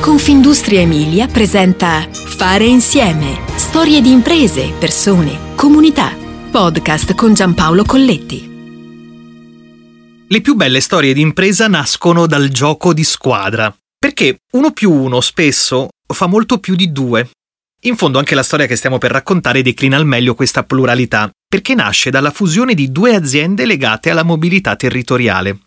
Confindustria Emilia presenta Fare insieme. Storie di imprese, persone, comunità. Podcast con Giampaolo Colletti. Le più belle storie di impresa nascono dal gioco di squadra, perché uno più uno spesso fa molto più di due. In fondo anche la storia che stiamo per raccontare declina al meglio questa pluralità, perché nasce dalla fusione di due aziende legate alla mobilità territoriale.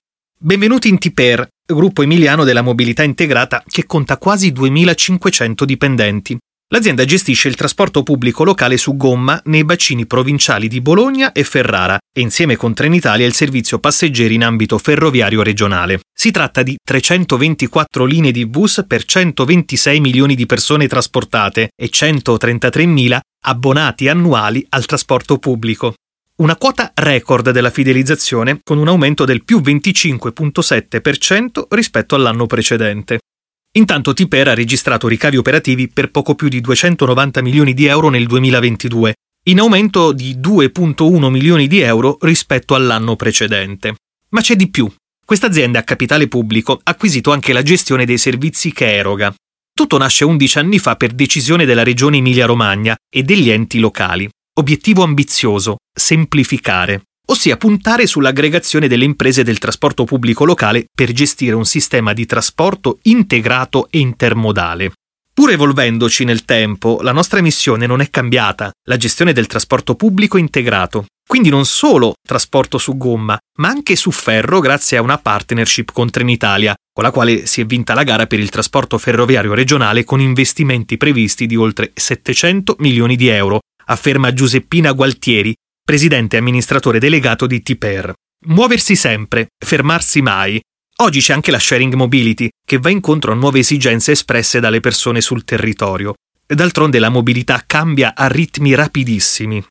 Benvenuti in Tiper, gruppo emiliano della mobilità integrata che conta quasi 2500 dipendenti. L'azienda gestisce il trasporto pubblico locale su gomma nei bacini provinciali di Bologna e Ferrara e insieme con Trenitalia il servizio passeggeri in ambito ferroviario regionale. Si tratta di 324 linee di bus per 126 milioni di persone trasportate e 133 mila abbonati annuali al trasporto pubblico. Una quota record della fidelizzazione con un aumento del più 25.7% rispetto all'anno precedente. Intanto Tiper ha registrato ricavi operativi per poco più di 290 milioni di euro nel 2022, in aumento di 2,1 milioni di euro rispetto all'anno precedente. Ma c'è di più. Questa azienda a capitale pubblico ha acquisito anche la gestione dei servizi che eroga. Tutto nasce 11 anni fa per decisione della Regione Emilia-Romagna e degli enti locali. Obiettivo ambizioso, semplificare ossia puntare sull'aggregazione delle imprese del trasporto pubblico locale per gestire un sistema di trasporto integrato e intermodale. Pur evolvendoci nel tempo, la nostra missione non è cambiata, la gestione del trasporto pubblico integrato. Quindi non solo trasporto su gomma, ma anche su ferro grazie a una partnership con Trenitalia, con la quale si è vinta la gara per il trasporto ferroviario regionale con investimenti previsti di oltre 700 milioni di euro, afferma Giuseppina Gualtieri, presidente e amministratore delegato di Tiper. Muoversi sempre, fermarsi mai. Oggi c'è anche la sharing mobility, che va incontro a nuove esigenze espresse dalle persone sul territorio. D'altronde la mobilità cambia a ritmi rapidissimi.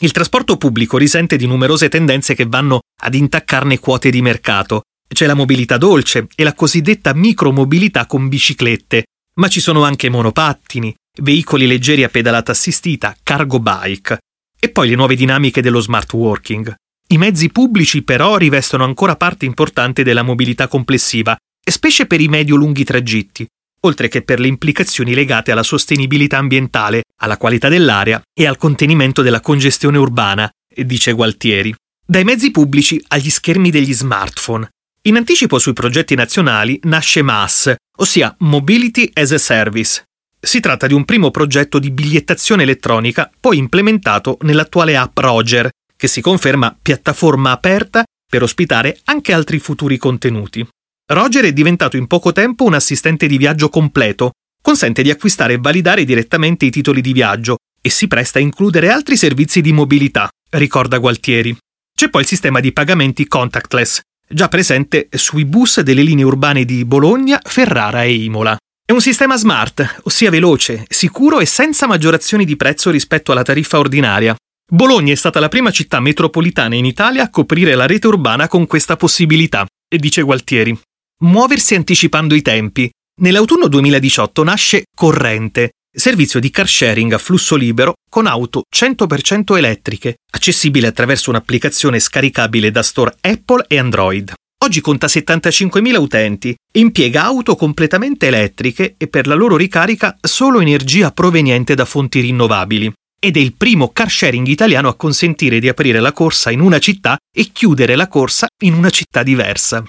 Il trasporto pubblico risente di numerose tendenze che vanno ad intaccarne quote di mercato. C'è la mobilità dolce e la cosiddetta micromobilità con biciclette, ma ci sono anche monopattini, veicoli leggeri a pedalata assistita, cargo bike. E poi le nuove dinamiche dello smart working. I mezzi pubblici però rivestono ancora parte importante della mobilità complessiva, specie per i medio-lunghi tragitti, oltre che per le implicazioni legate alla sostenibilità ambientale, alla qualità dell'aria e al contenimento della congestione urbana, dice Gualtieri. Dai mezzi pubblici agli schermi degli smartphone. In anticipo sui progetti nazionali nasce MAS, ossia Mobility as a Service, si tratta di un primo progetto di bigliettazione elettronica poi implementato nell'attuale app Roger, che si conferma piattaforma aperta per ospitare anche altri futuri contenuti. Roger è diventato in poco tempo un assistente di viaggio completo, consente di acquistare e validare direttamente i titoli di viaggio e si presta a includere altri servizi di mobilità, ricorda Gualtieri. C'è poi il sistema di pagamenti contactless, già presente sui bus delle linee urbane di Bologna, Ferrara e Imola. È un sistema smart, ossia veloce, sicuro e senza maggiorazioni di prezzo rispetto alla tariffa ordinaria. Bologna è stata la prima città metropolitana in Italia a coprire la rete urbana con questa possibilità, e dice Gualtieri. Muoversi anticipando i tempi. Nell'autunno 2018 nasce Corrente, servizio di car sharing a flusso libero con auto 100% elettriche, accessibile attraverso un'applicazione scaricabile da store Apple e Android. Oggi conta 75.000 utenti impiega auto completamente elettriche e per la loro ricarica solo energia proveniente da fonti rinnovabili. Ed è il primo car sharing italiano a consentire di aprire la corsa in una città e chiudere la corsa in una città diversa.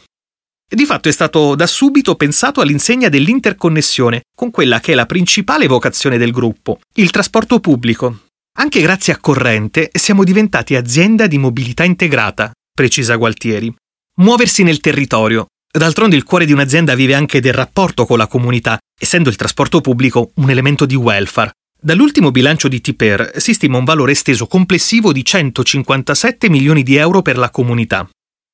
Di fatto è stato da subito pensato all'insegna dell'interconnessione con quella che è la principale vocazione del gruppo, il trasporto pubblico. Anche grazie a Corrente siamo diventati azienda di mobilità integrata, precisa Gualtieri. Muoversi nel territorio. D'altronde il cuore di un'azienda vive anche del rapporto con la comunità, essendo il trasporto pubblico un elemento di welfare. Dall'ultimo bilancio di Tiper si stima un valore esteso complessivo di 157 milioni di euro per la comunità.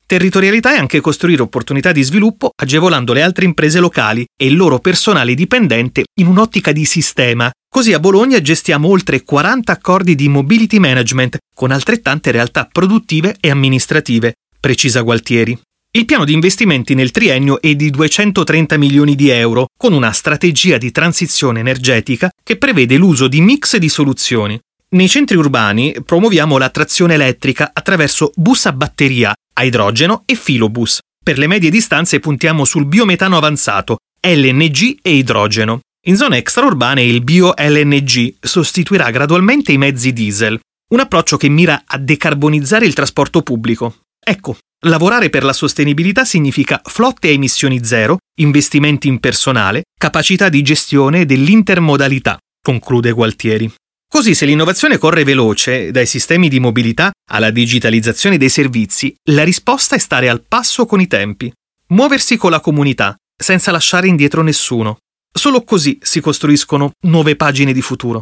Territorialità è anche costruire opportunità di sviluppo agevolando le altre imprese locali e il loro personale dipendente in un'ottica di sistema. Così a Bologna gestiamo oltre 40 accordi di mobility management con altrettante realtà produttive e amministrative, precisa Gualtieri. Il piano di investimenti nel triennio è di 230 milioni di euro, con una strategia di transizione energetica che prevede l'uso di mix di soluzioni. Nei centri urbani promuoviamo la trazione elettrica attraverso bus a batteria, a idrogeno e filobus. Per le medie distanze puntiamo sul biometano avanzato LNG e idrogeno. In zone extraurbane il bio-LNG sostituirà gradualmente i mezzi diesel, un approccio che mira a decarbonizzare il trasporto pubblico. Ecco, lavorare per la sostenibilità significa flotte a emissioni zero, investimenti in personale, capacità di gestione dell'intermodalità, conclude Gualtieri. Così se l'innovazione corre veloce, dai sistemi di mobilità alla digitalizzazione dei servizi, la risposta è stare al passo con i tempi, muoversi con la comunità, senza lasciare indietro nessuno. Solo così si costruiscono nuove pagine di futuro.